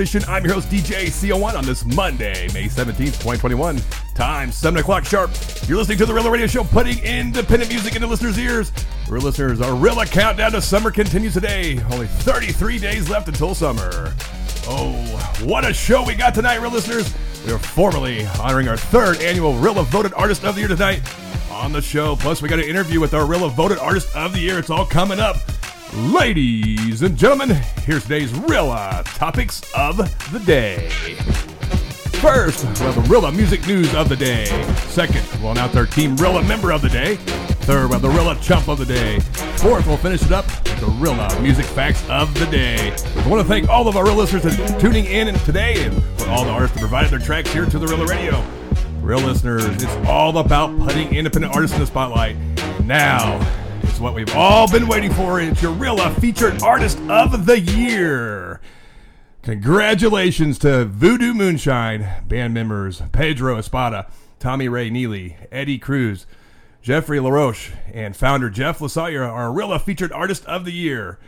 I'm your host, DJ CO1, on this Monday, May 17th, 2021. Time, 7 o'clock sharp. You're listening to the Real Radio Show, putting independent music into listeners' ears. Real listeners, our Real countdown to summer continues today. Only 33 days left until summer. Oh, what a show we got tonight, Real listeners. We are formally honoring our third annual Rela Voted Artist of the Year tonight on the show. Plus, we got an interview with our Rela Voted Artist of the Year. It's all coming up. Ladies and gentlemen, here's today's Rela topics of the day. First, we'll have the Rela music news of the day. Second, we'll announce our Team Rela member of the day. Third, we'll have the Rela chump of the day. Fourth, we'll finish it up with the Rela music facts of the day. I want to thank all of our Real listeners for tuning in today and for all the artists that provided their tracks here to the Rela Radio. Real listeners, it's all about putting independent artists in the spotlight. Now, what we've all been waiting for. It's your Rela featured artist of the year. Congratulations to Voodoo Moonshine band members Pedro Espada, Tommy Ray Neely, Eddie Cruz, Jeffrey LaRoche, and founder Jeff LaSalle are Rela featured artist of the year.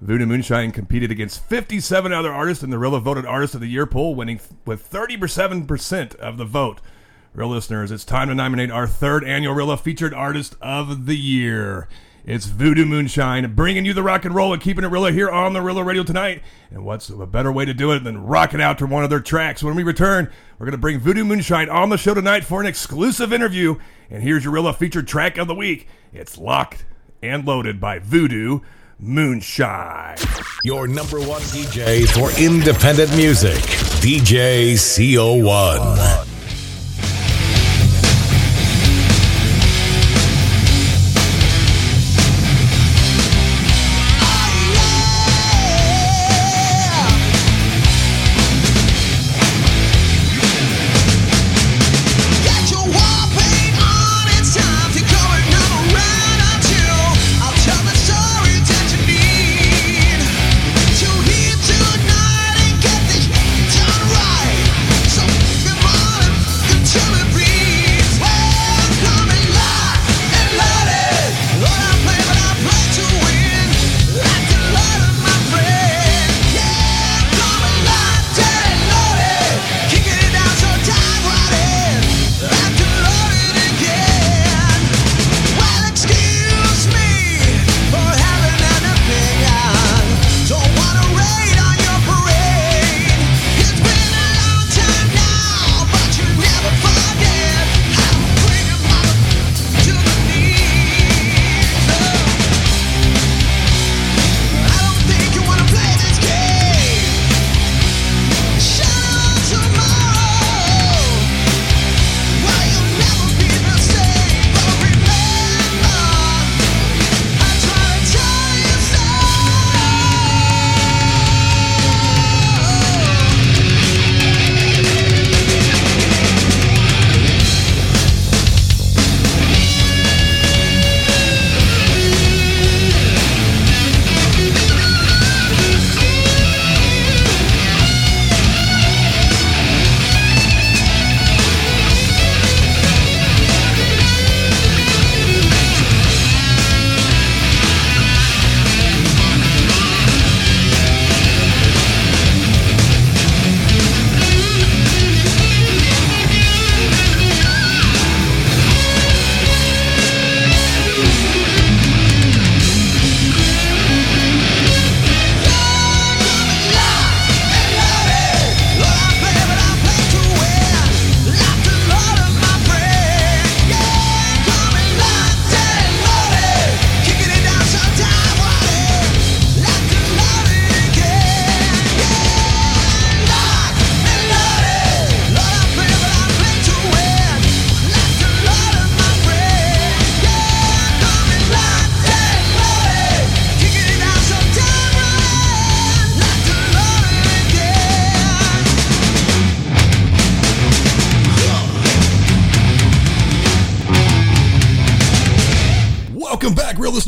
Voodoo Moonshine competed against 57 other artists in the Rela voted artist of the year poll, winning with 37% of the vote. Real listeners, it's time to nominate our third annual Rela featured artist of the year. It's Voodoo Moonshine, bringing you the rock and roll and keeping it Rela here on the Rela Radio tonight. And what's a better way to do it than rocking out to one of their tracks? When we return, we're going to bring Voodoo Moonshine on the show tonight for an exclusive interview. And here's your Rela featured track of the week. It's Locked and Loaded by Voodoo Moonshine. Your number one DJ for independent music, DJ CO1.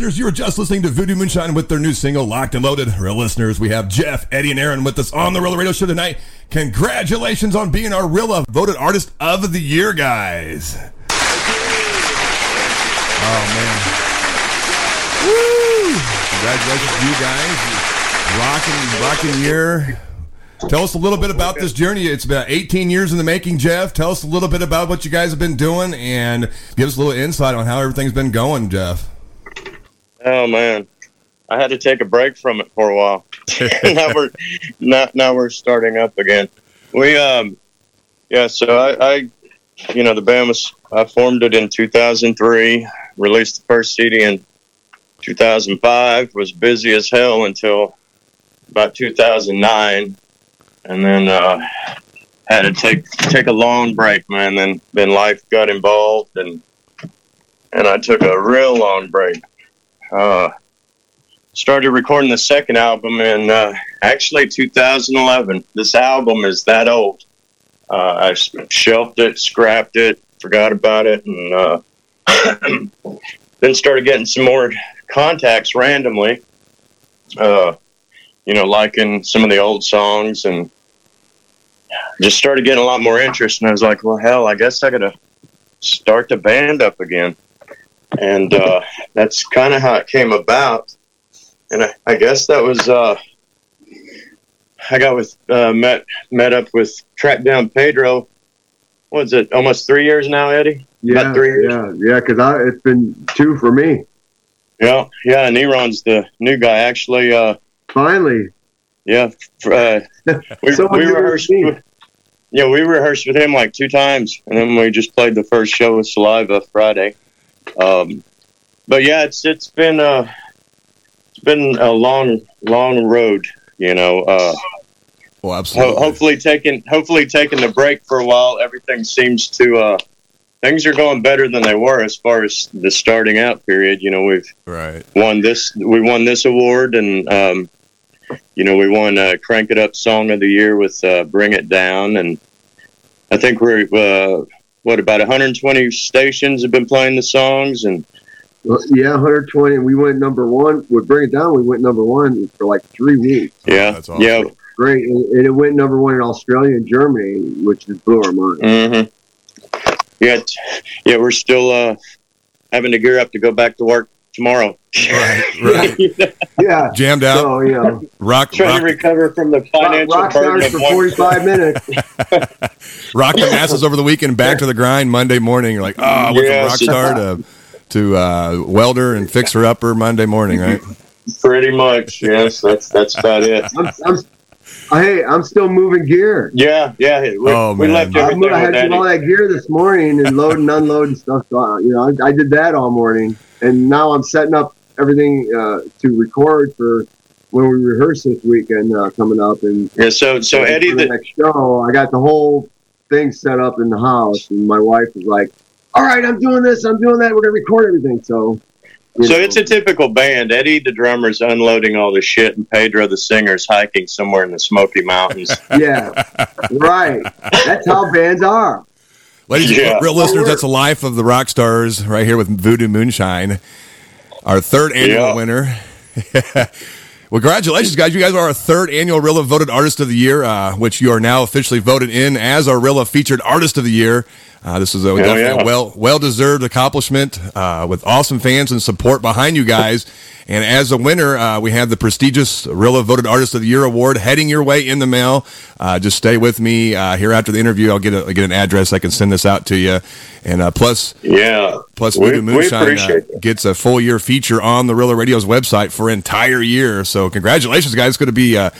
Listeners. You are just listening to Voodoo Moonshine with their new single, Locked and Loaded. Real listeners, we have Jeff, Eddie, and Aaron with us on the Rela Radio Show tonight. Congratulations on being our Rela voted artist of the year, guys. Oh, man. Woo! Congratulations to you guys. Rocking, rocking year. Tell us a little bit about this journey. It's about 18 years in the making, Jeff. Tell us a little bit about what you guys have been doing and give us a little insight on how everything's been going, Jeff. Oh man, I had to take a break from it for a while. now we're now, now we're starting up again. We um yeah, so I, I you know the band was I formed it in 2003, released the first CD in 2005. Was busy as hell until about 2009, and then uh, had to take take a long break, man. Then then life got involved, and and I took a real long break uh, started recording the second album in uh, actually 2011. This album is that old. Uh, I shelved it, scrapped it, forgot about it, and uh, then started getting some more contacts randomly. Uh, you know, liking some of the old songs, and just started getting a lot more interest. And I was like, well, hell, I guess I got to start the band up again and uh, that's kind of how it came about. And I, I guess that was uh, I got with uh, met met up with tracked down Pedro. What is it? Almost three years now, Eddie. Yeah, About three years. yeah, yeah. Because I it's been two for me. Yeah, yeah. And Aaron's the new guy. Actually, uh, Finally, yeah. Uh, we, Someone we rehearsed. with- Yeah, we rehearsed with him like two times, and then we just played the first show with Saliva Friday. Um, but yeah, it's it's been uh, it's been a long long road, you know. Uh, Well, ho- absolutely. hopefully taking hopefully taking the break for a while. Everything seems to uh, things are going better than they were as far as the starting out period. You know, we've Right. won this we won this award and um, you know we won uh, crank it up song of the year with uh, bring it down and i think we're uh, what about 120 stations have been playing the songs and Well, yeah, 120. We went number one. We bring it down. We went number one for like three weeks. yeah That's awesome. yeah Great, and and it went number one in Australia and Germany, which just blew our mind. hmm yeah yeah we're still uh, having to gear up to go back to work tomorrow Right. Right. Yeah. Jammed out. So you know, Rock, trying rock, to recover from the financial rock burden stars for 45 minutes. rock the masses over the weekend, back to the grind Monday morning. You're like, oh, I went Yes. from rock star to to uh, welder and fixer upper Monday morning, right? pretty much yes that's that's about it I'm, I'm, hey, I'm still moving gear. yeah yeah we, Oh, we man. left I, everything moved, I had with all that gear this morning and load and unload and stuff. So, uh, you know, I, I did that all morning, and now I'm setting up everything uh, to record for when we rehearse this weekend uh, coming up. And yeah so so eddie the the, next show, I got the whole thing set up in the house, and my wife was like, "All right, I'm doing this, I'm doing that. We're gonna record everything." So, you So know, it's a typical band. Eddie, the drummer's unloading all the shit, and Pedro, the singer's hiking somewhere in the Smoky Mountains. yeah, right. That's how bands are. Ladies Yeah. and real listeners, that's the life of the rock stars right here with Voodoo Moonshine, our third annual Yeah. winner. well, congratulations, guys! You guys are our third annual Rela Voted Artist of the Year, uh, which you are now officially voted in as our Rela Featured Artist of the Year. Uh, this is a, definitely yeah. well well deserved accomplishment uh, with awesome fans and support behind you guys. And as a winner, uh, we have the prestigious Rela Voted Artist of the Year award heading your way in the mail. Uh, just stay with me uh, here after the interview. I'll get a, get an address. I can send this out to you. And uh, plus, Yeah. plus We- Voodoo Moonshine gets a full year feature on the Rela Radio's website for entire year. So congratulations, guys! It's going to be uh,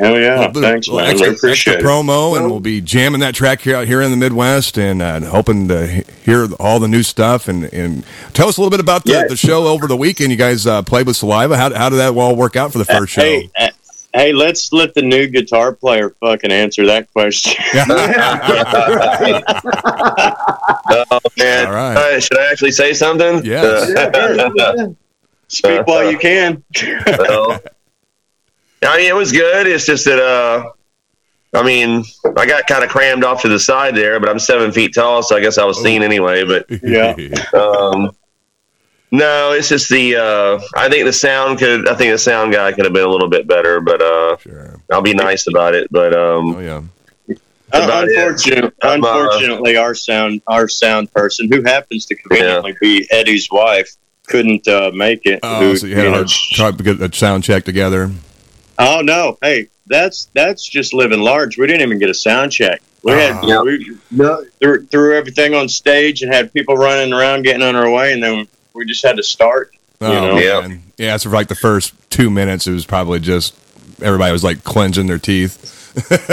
Hell yeah. little bit- Thanks, little man. Extra, we appreciate extra it. promo, and we'll be jamming that track here out here in the Midwest, and uh, hoping to hear all the new stuff. And, and tell us a little bit about the, Yeah. the show over the weekend. You guys uh, played with Saliva. How, how did that all work out for the first show? Hey, uh, hey, let's let the new guitar player fucking answer that question. Oh man! All right. Uh, should I actually say something? Yes. Uh, Speak while you can. well, I mean, it was good. It's just that, uh, I mean, I got kind of crammed off to the side there, but I'm seven feet tall, so I guess I was seen anyway. But Yeah. um, no, it's just the. Uh, I think the sound could. I think the sound guy could have been a little bit better, but uh, sure. I'll be nice about it. But um, Oh yeah. about it. Unfortunately, uh, unfortunately, our sound our sound person, who happens to conveniently be Eddie's wife, couldn't uh, make it. Oh, who, so you had you know, to try to get a sound check together. Oh no! Hey, that's that's just living large. We didn't even get a sound check. We had Yeah. we No, threw, threw everything on stage and had people running around getting on our way, and then we just had to start. Oh, know? Yeah. man. Yeah, so for like the first two minutes, it was probably just everybody was like clenching their teeth.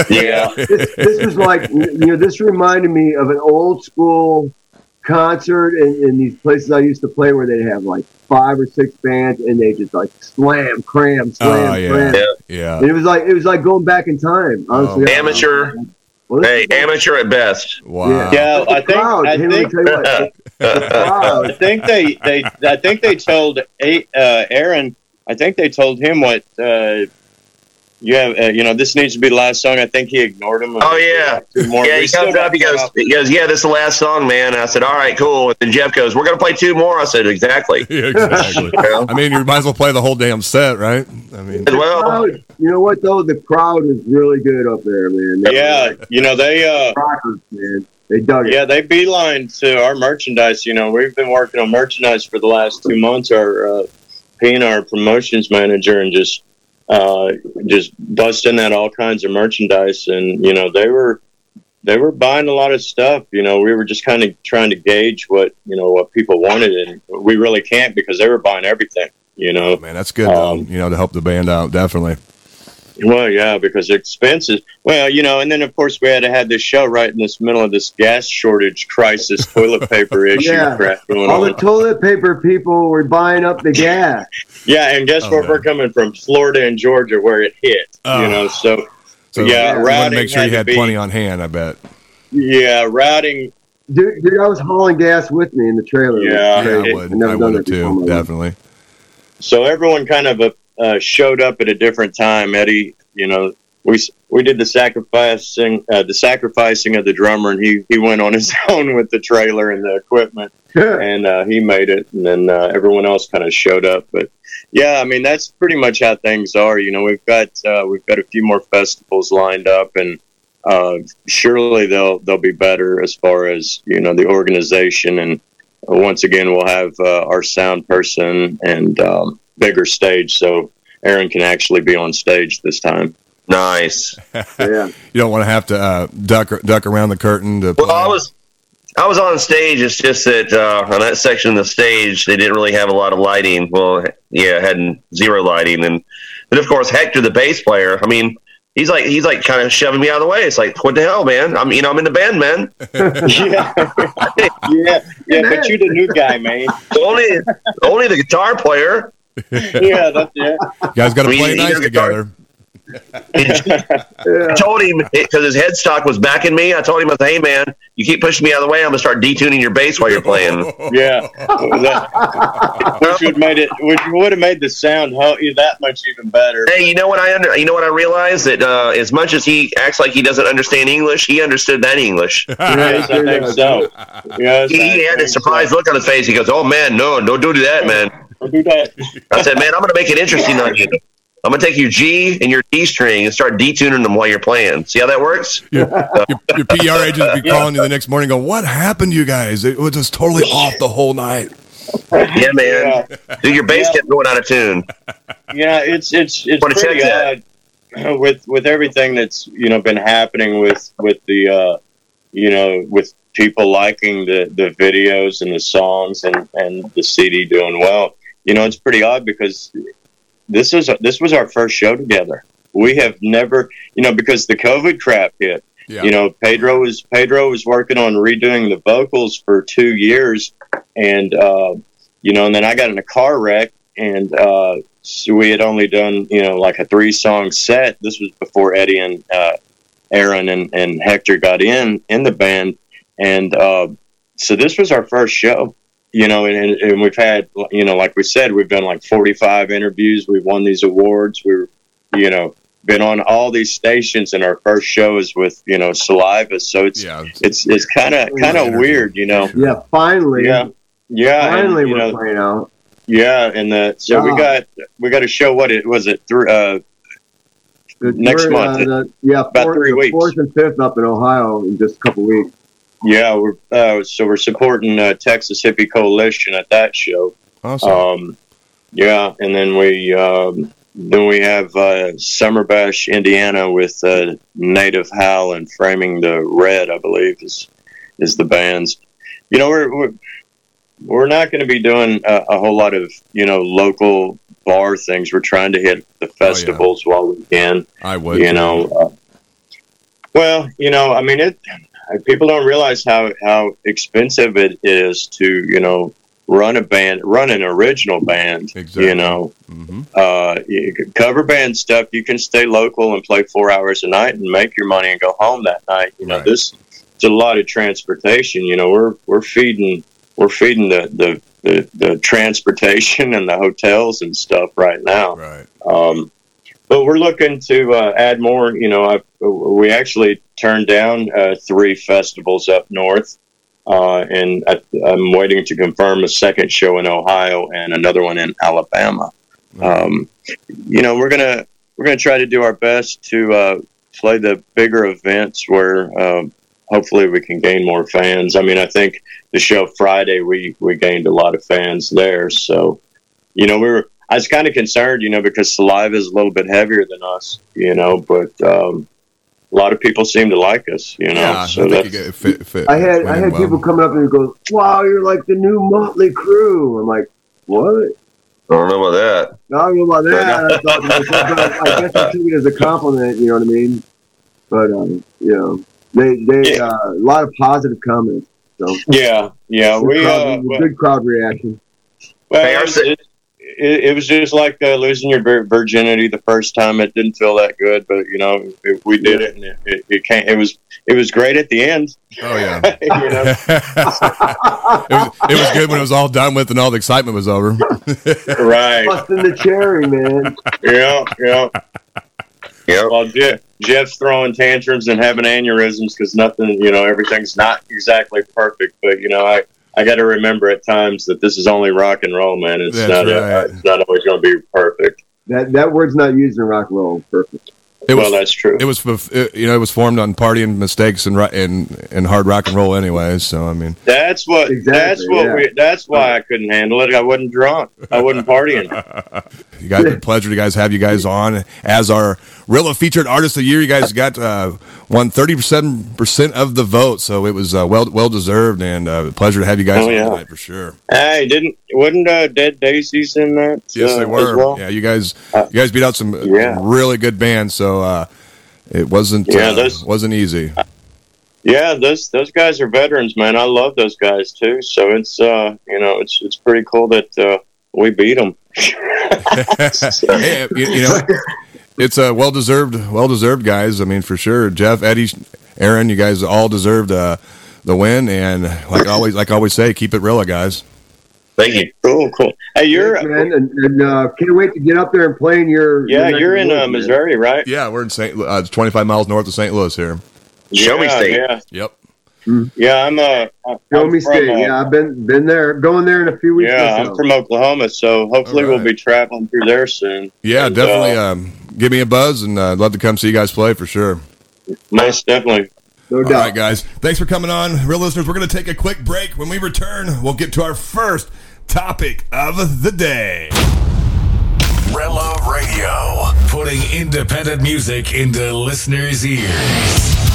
Yeah, this, this was like you know this reminded me of an old school concert in, in these places I used to play where they'd have like five or six bands and they just like slam, cram, slam, Oh, yeah. cram. Yeah. Yeah. And it was like it was like going back in time. Honestly, Oh, Amateur. Well, Hey, is- amateur at best. Wow. Yeah. yeah. I think crowd, I hey, think what, the. I think they they I think they told A- uh, Aaron. I think they told him what. Uh, you have, uh, you know, this needs to be the last song. I think he ignored him. Oh, yeah. More. Yeah, he still comes up. He goes, off. he goes, yeah, this is the last song, man. And I said, all right, cool. And then Jeff goes, we're gonna play two more. I said, exactly. Yeah, exactly. Yeah. I mean, you might as well play the whole damn set, right? I mean, Well, Crowd, you know what though? The crowd is really good up there, man. They Yeah, were you know they. uh rockers, man. They dug it. Yeah, they beeline to our merchandise. You know, we've been working on merchandise for the last two months. Our uh, being our promotions manager and just uh, just busting out all kinds of merchandise. And you know, they were they were buying a lot of stuff. You know, we were just kind of trying to gauge what you know what people wanted, and we really can't because they were buying everything. You know, man, that's good. though, Um, you know, to help the band out, definitely. Well, yeah, because expenses. Well, you know, and then of course we had to have this show right in this middle of this gas shortage crisis, toilet paper issue Yeah. crap going All the toilet paper people were buying up the gas. Yeah, and guess Oh, what? man. We're coming from Florida and Georgia where it hit. Oh. You ah. know, so So Yeah, you want to routing make sure had you had plenty on hand. I bet. yeah, routing. Dude, dude, I was hauling gas with me in the trailer. Yeah, Yeah, Crazy. I it- would. I've never I done would that have before in my too. Definitely. So everyone kind of uh, showed up at a different time. Eddie, you know, we we did the sacrificing uh, the sacrificing of the drummer, and he he went on his own with the trailer and the equipment. and uh, he made it, and then uh, everyone else kind of showed up. But yeah, I mean that's pretty much how things are. You know, we've got uh, we've got a few more festivals lined up, and uh, surely they'll they'll be better as far as you know the organization. And once again, we'll have uh, our sound person and um, bigger stage, so Aaron can actually be on stage this time. nice. yeah. You don't want to have to uh, duck duck around the curtain to. Well, play. I was I was on stage. It's just that uh, on that section of the stage, they didn't really have a lot of lighting. Well, yeah, had zero lighting, and but of course Hector, the bass player. I mean, he's like he's like kind of shoving me out of the way. It's like, what the hell, man? I'm you know I'm in the band, man. yeah, yeah, yeah. But you're the new guy, man. only only the guitar player. Yeah, that's it. you guys got to play nice know, guitar- together. I told him because his headstock was backing me. I told him, I said, "Hey, man, you keep pushing me out of the way. I'm gonna start detuning your bass while you're playing." Yeah, that, which would made it, which would have made the sound ho- that much even better. Hey, you know what I under, you know what I realized that uh, as much as he acts like he doesn't understand English, he understood that English. Yes, I think so. Yes, He, he I had a surprised so. look on his face. He goes, "Oh man, no, don't do that, man." I'll do that. I said, "Man, I'm gonna make it interesting on you. I'm gonna take your G and your D string and start detuning them while you're playing. See how that works?" Your, your PR agent will be calling you the next morning, going, "What happened, to you guys? It was just totally off the whole night." Yeah, man. Yeah. Dude, your bass Yeah. kept going out of tune. Yeah, it's it's it's Wanna pretty check odd with with everything that's you know been happening with with the uh, you know with people liking the the videos and the songs and and the CD doing well. You know, it's pretty odd because this is this was our first show together. We have never, you know, because the COVID crap hit. Yeah. You know, Pedro was Pedro was working on redoing the vocals for two years, and uh, you know, and then I got in a car wreck, and uh, so we had only done you know like a three song set. This was before Eddie and uh, Aaron and, and Hector got in in the band, and uh, so this was our first show. You know, and, and we've had you know, like we said, we've done like forty five interviews. We've won these awards. We're you know been on all these stations, and our first show is with you know Saliva. So it's Yeah. it's it's kind of kind of weird, you know. Yeah, finally. Yeah, yeah, Finally, you we're know, playing out. yeah, and the so we got we got a show. What it was it? Through uh, The- Next we're, month. Uh, the, yeah, About fourth, three the weeks. Fourth and fifth up in Ohio in just a couple weeks. Yeah, we're uh, so we're supporting uh, Texas Hippie Coalition at that show. Awesome. Um, yeah, and then we um, then we have uh, Summer Bash, Indiana, with uh, Native Howl and Framing the Red, I believe is is the bands. You know, we're we're, we're not going to be doing a, a whole lot of you know local bar things. We're trying to hit the festivals while we can. I would. You know, uh, well, you know, I mean, it. People don't realize how how expensive it is to you know run a band, run an original band. Exactly. You know, hmm uh, cover band stuff. You can stay local and play four hours a night and make your money and go home that night. You know, Right. this it's a lot of transportation. You know, we're we're feeding we're feeding the the, the, the transportation and the hotels and stuff right now. Right. Um, but we're looking to uh, add more. You know, I, we actually turned down uh, three festivals up north, uh, and I, I'm waiting to confirm a second show in Ohio and another one in Alabama. Um, you know, we're gonna we're gonna try to do our best to uh, play the bigger events where um, hopefully we can gain more fans. I mean, I think the show Friday we we gained a lot of fans there, so you know we were. I was kind of concerned, you know, because Saliva is a little bit heavier than us, you know, but um, a lot of people seem to like us, you know. Yeah, so I that's, you it fit, fit, I had I had well. people coming up and go, "Wow, you're like the new Mötley Crüe." I'm like, "What?" I don't know about that. I don't know about that. I, thought myself, I guess I took it as a compliment. You know what I mean? But um, you know, they they Yeah. uh, a lot of positive comments. So yeah, yeah. good, We crowd, uh, good crowd reaction. Well, Hey, our was, si- it, it, it was just like uh, losing your virginity the first time. It didn't feel that good, but you know, it, we did it, and it, it, it came. It was it was great at the end. Oh yeah. you know, it, was, it was good when it was all done with and all the excitement was over. right? Busting the cherry, man. Yeah, yeah. Yep. Well, Jeff, Jeff's throwing tantrums and having aneurysms because nothing, you know, everything's not exactly perfect. But you know, I I got to remember at times that this is only rock and roll, man. It's That's not uh, right. it's not always going to be perfect. That that word's not used in rock and roll. Perfect. It was well, that's true. it was, you know it was formed on partying mistakes and and and hard rock and roll anyways. So I mean, That's what. Exactly, that's what. yeah. We, that's why I couldn't handle it. I wasn't drunk. I wasn't partying. you guys, a pleasure to guys have you guys on as our Rela featured artist of the year. You guys got uh, won thirty seven percent of the vote, so it was uh, well well deserved and uh, a pleasure to have you guys Oh, yeah. tonight for sure. hey, didn't wasn't uh, Dead Daisies in that? Yes, uh, they as were. well? Yeah, you guys Uh, you guys beat out some yeah. really good bands, so uh, it wasn't Yeah, uh, those- wasn't easy. Yeah, those those guys are veterans, man. I love those guys too. So it's uh, you know, it's it's pretty cool that uh, we beat them. you, you know, it's a well deserved, well deserved, guys. I mean, for sure. Jeff, Eddie, Aaron, you guys all deserved uh, the win, and like always, like I always say, keep it real, guys. Thank you. cool, cool. Hey, you're Thanks, man, and, and uh, can't wait to get up there and play in your. yeah, your you're in the uh. Missouri, right? Yeah, we're in St. Uh, it's 25 miles north of St. Louis here. Show me yeah, state. Yeah, Yep. yeah. I'm uh, I'm Show from, me state. uh, yeah, I've been been there, going there in a few weeks. Yeah, myself. I'm from Oklahoma, so hopefully All we'll be traveling through there soon. Yeah, And, definitely. uh, um, give me a buzz, and uh, I'd love to come see you guys play for sure. most definitely. no doubt. right, guys. Thanks for coming on, real listeners. We're going to take a quick break. When we return, we'll get to our first topic of the day. Rela Radio, putting independent music into listeners' ears.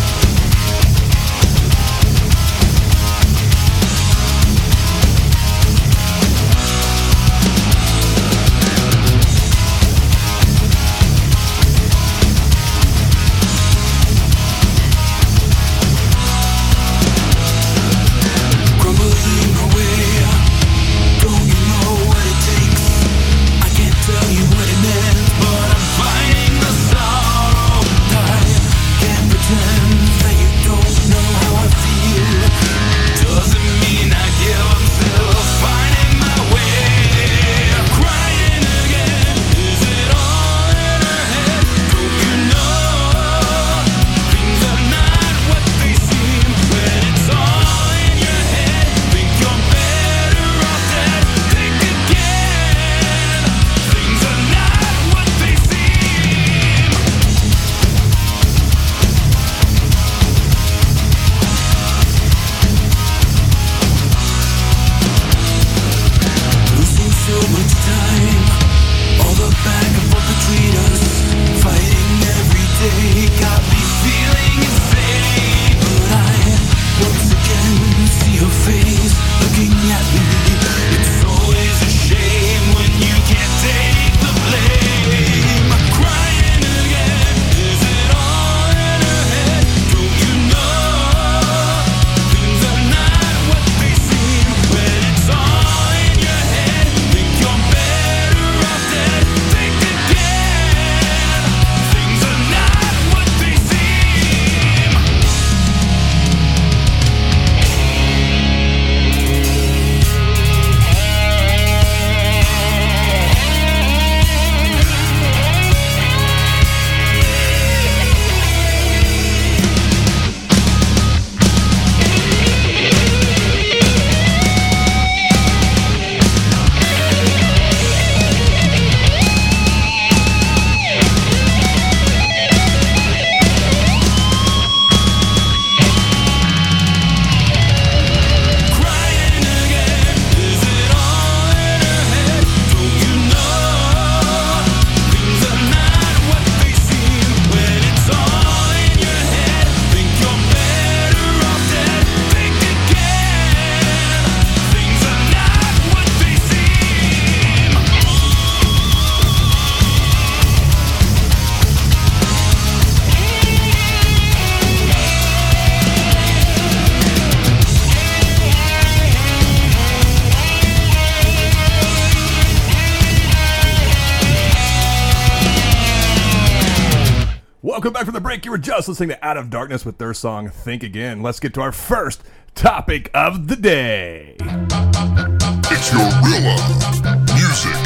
Just listening to Out of Darkness with their song Think Again. Let's get to our first topic of the day. It's your Rela Music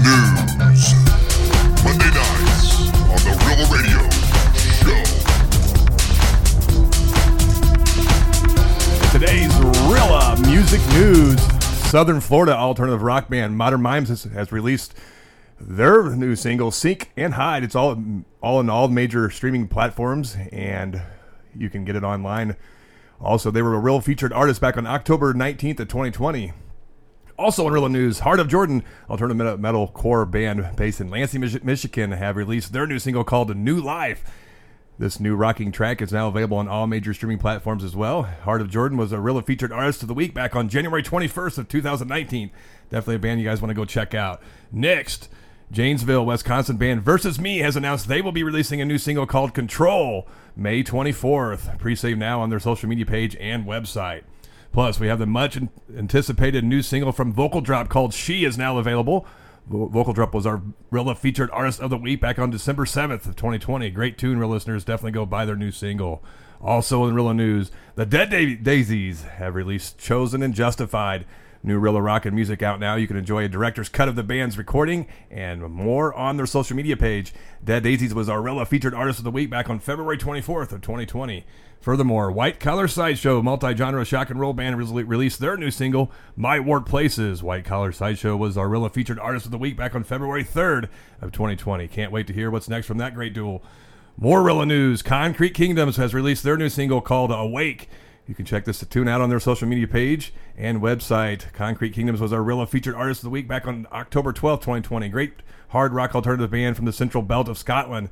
News. Monday nights on the Rela Radio Show. Today's Rela Music News. Southern Florida alternative rock band Modern Mimes has, has released their new single "Sink and Hide." It's all all in all major streaming platforms, and you can get it online. Also, they were a real featured artist back on October 19th of 2020. Also in real news, Heart of Jordan, alternative metal, core band based in Lansing, Mich- Michigan, have released their new single called "New Life." This new rocking track is now available on all major streaming platforms as well. Heart of Jordan was a real featured artist of the week back on January 21st of 2019. Definitely a band you guys want to go check out. Next, Janesville, Wisconsin band Versus Me has announced they will be releasing a new single called Control May 24th. Pre-save now on their social media page and website. Plus, we have the much anticipated new single from Vocal Drop called She is now available. Vocal Drop was our Rela featured artist of the week back on December 7th of 2020. Great tune, real listeners. Definitely go buy their new single. Also in Rela news, the Dead Daisies have released Chosen and Justified. New Rela Rock and music out now. You can enjoy a director's cut of the band's recording and more on their social media page. Dead Daisies was our Rela featured artist of the week back on February 24th of 2020. Furthermore, White Collar Sideshow, multi-genre shock and roll band, released their new single, My Ward Places. White Collar Sideshow was our Rela featured artist of the week back on February 3rd of 2020. Can't wait to hear what's next from that great duel. More Rela news. Concrete Kingdoms has released their new single called Awake. You can check this to tune out on their social media page and website. Concrete Kingdoms was our Rela featured artist of the week back on October 12th, 2020. Great hard rock alternative band from the central belt of Scotland.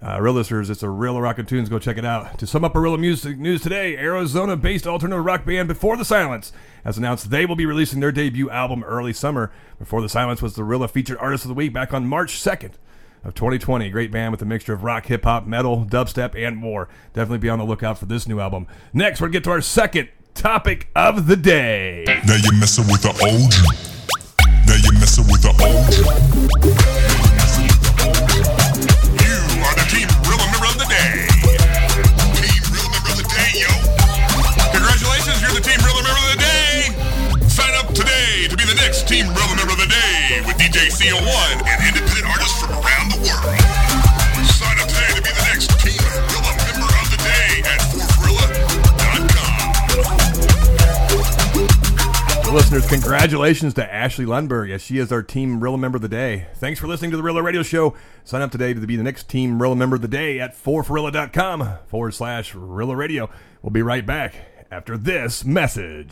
Uh, real listeners, it's a real rock and tunes. Go check it out. To sum up Arilla music news today, Arizona-based alternative rock band Before the Silence has announced they will be releasing their debut album early summer. Before the Silence was the Rela featured artist of the week back on March 2nd of 2020. Great band with a mixture of rock, hip hop, metal, dubstep, and more. Definitely be on the lookout for this new album. Next, we're gonna get to our second topic of the day. Now you're messing with the OG. Now you're messing with the OG. To team real member of the day with DJ CO1 and independent Listeners, congratulations to Ashley Lundberg as she is our Team Rela Member of the Day. Thanks for listening to the Rela Radio Show. Sign up today to be the next Team Rela Member of the Day at 4forela.com forward slash Rela Radio. We'll be right back after this message.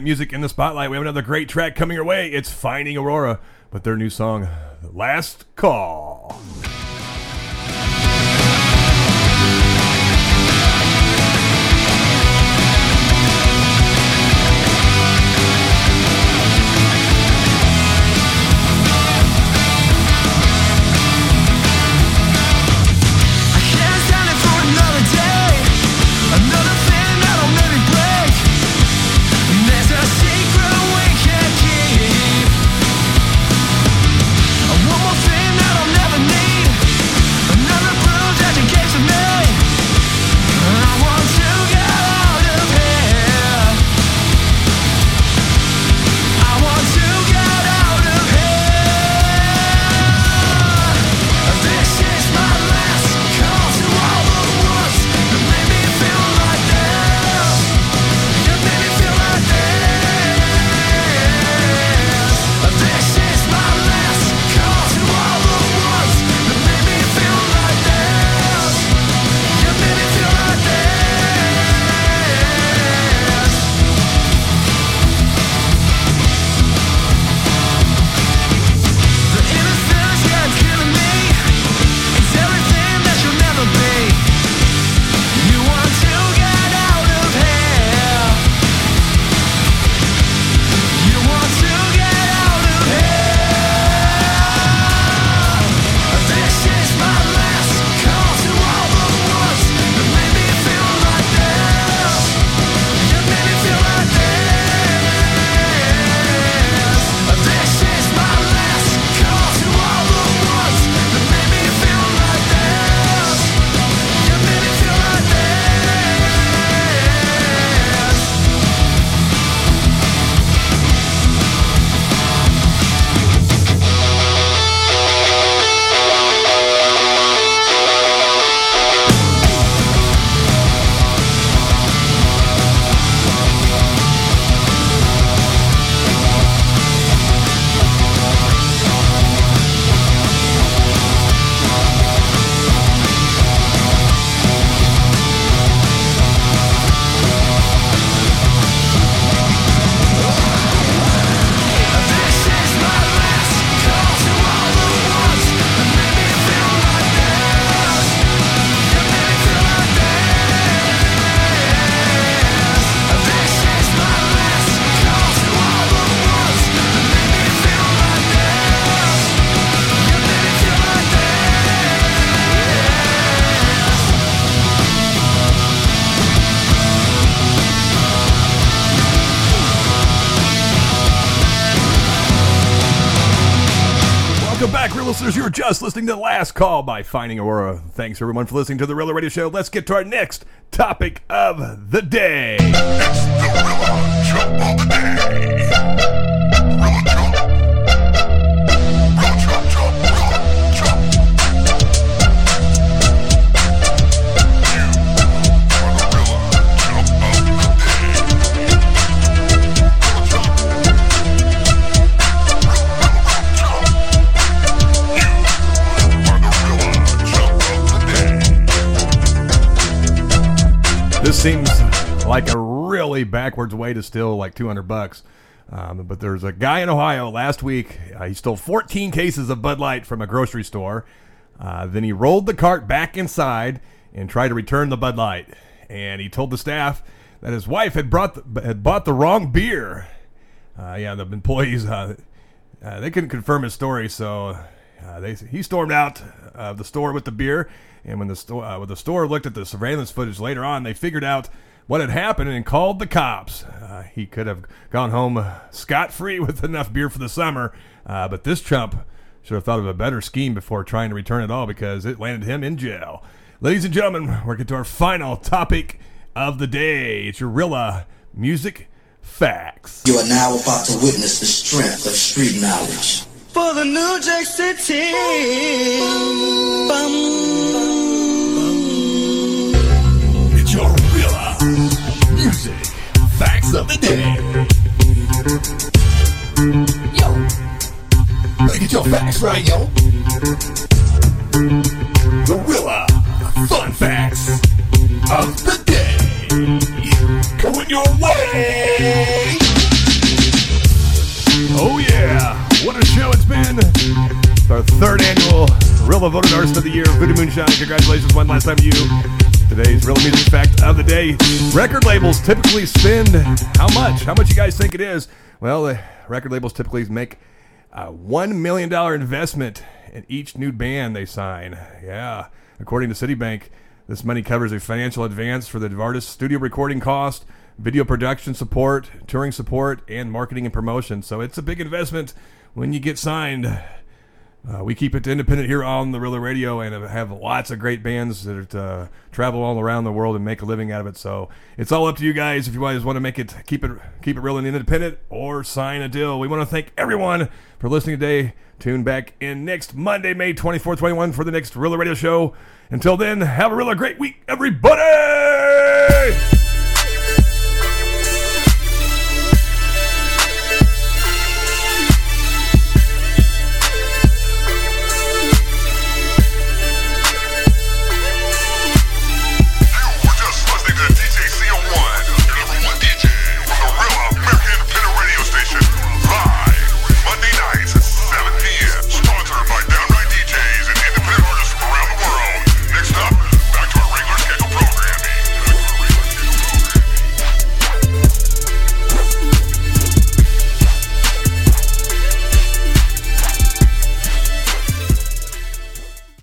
Independent music in the spotlight. We have another great track coming your way. It's Finding Aurora but their new song, Last Call. Listeners. You were just listening to the last call by Finding Aurora. Thanks everyone for listening to the Rela Radio Show. Let's get to our next topic of the day. Seems like a really backwards way to steal like 200 bucks. Um, but there's a guy in Ohio last week. Uh, he stole 14 cases of Bud Light from a grocery store. Uh, then he rolled the cart back inside and tried to return the Bud Light. And he told the staff that his wife had brought the, had bought the wrong beer. Uh, yeah, the employees uh, uh, they couldn't confirm his story, so uh, they he stormed out of the store with the beer. And when the store uh, when the store looked at the surveillance footage later on, they figured out what had happened and called the cops. Uh, he could have gone home scot free with enough beer for the summer, uh, but this chump should have thought of a better scheme before trying to return it all because it landed him in jail. Ladies and gentlemen, we're getting to our final topic of the day. It's your Rela music facts. You are now about to witness the strength of street knowledge. For the New Jack City. Bum. Facts of the day. Yo, gotta get your facts right, yo. The Rela fun facts of the day coming your way. Oh yeah! What a show it's been! It's our third annual Rela Voted Artist of the Year, Voodoo Moonshine. Congratulations one last time to you. Today's Rela Music Fact of the Day. Record labels typically spend how much? How much you guys think it is? Well, the record labels typically make a $1 million investment in each new band they sign. Yeah. According to Citibank, this money covers a financial advance for the artist's studio recording cost, video production support, touring support, and marketing and promotion. So it's a big investment when you get signed. Uh, we keep it independent here on the Rela Radio and have lots of great bands that uh, travel all around the world and make a living out of it. So it's all up to you guys if you guys want to make it keep it keep it real and independent or sign a deal. We want to thank everyone for listening today. Tune back in next Monday, May 24, 21 for the next Rela Radio show. Until then, have a Rela great week, everybody!